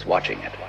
Is watching it.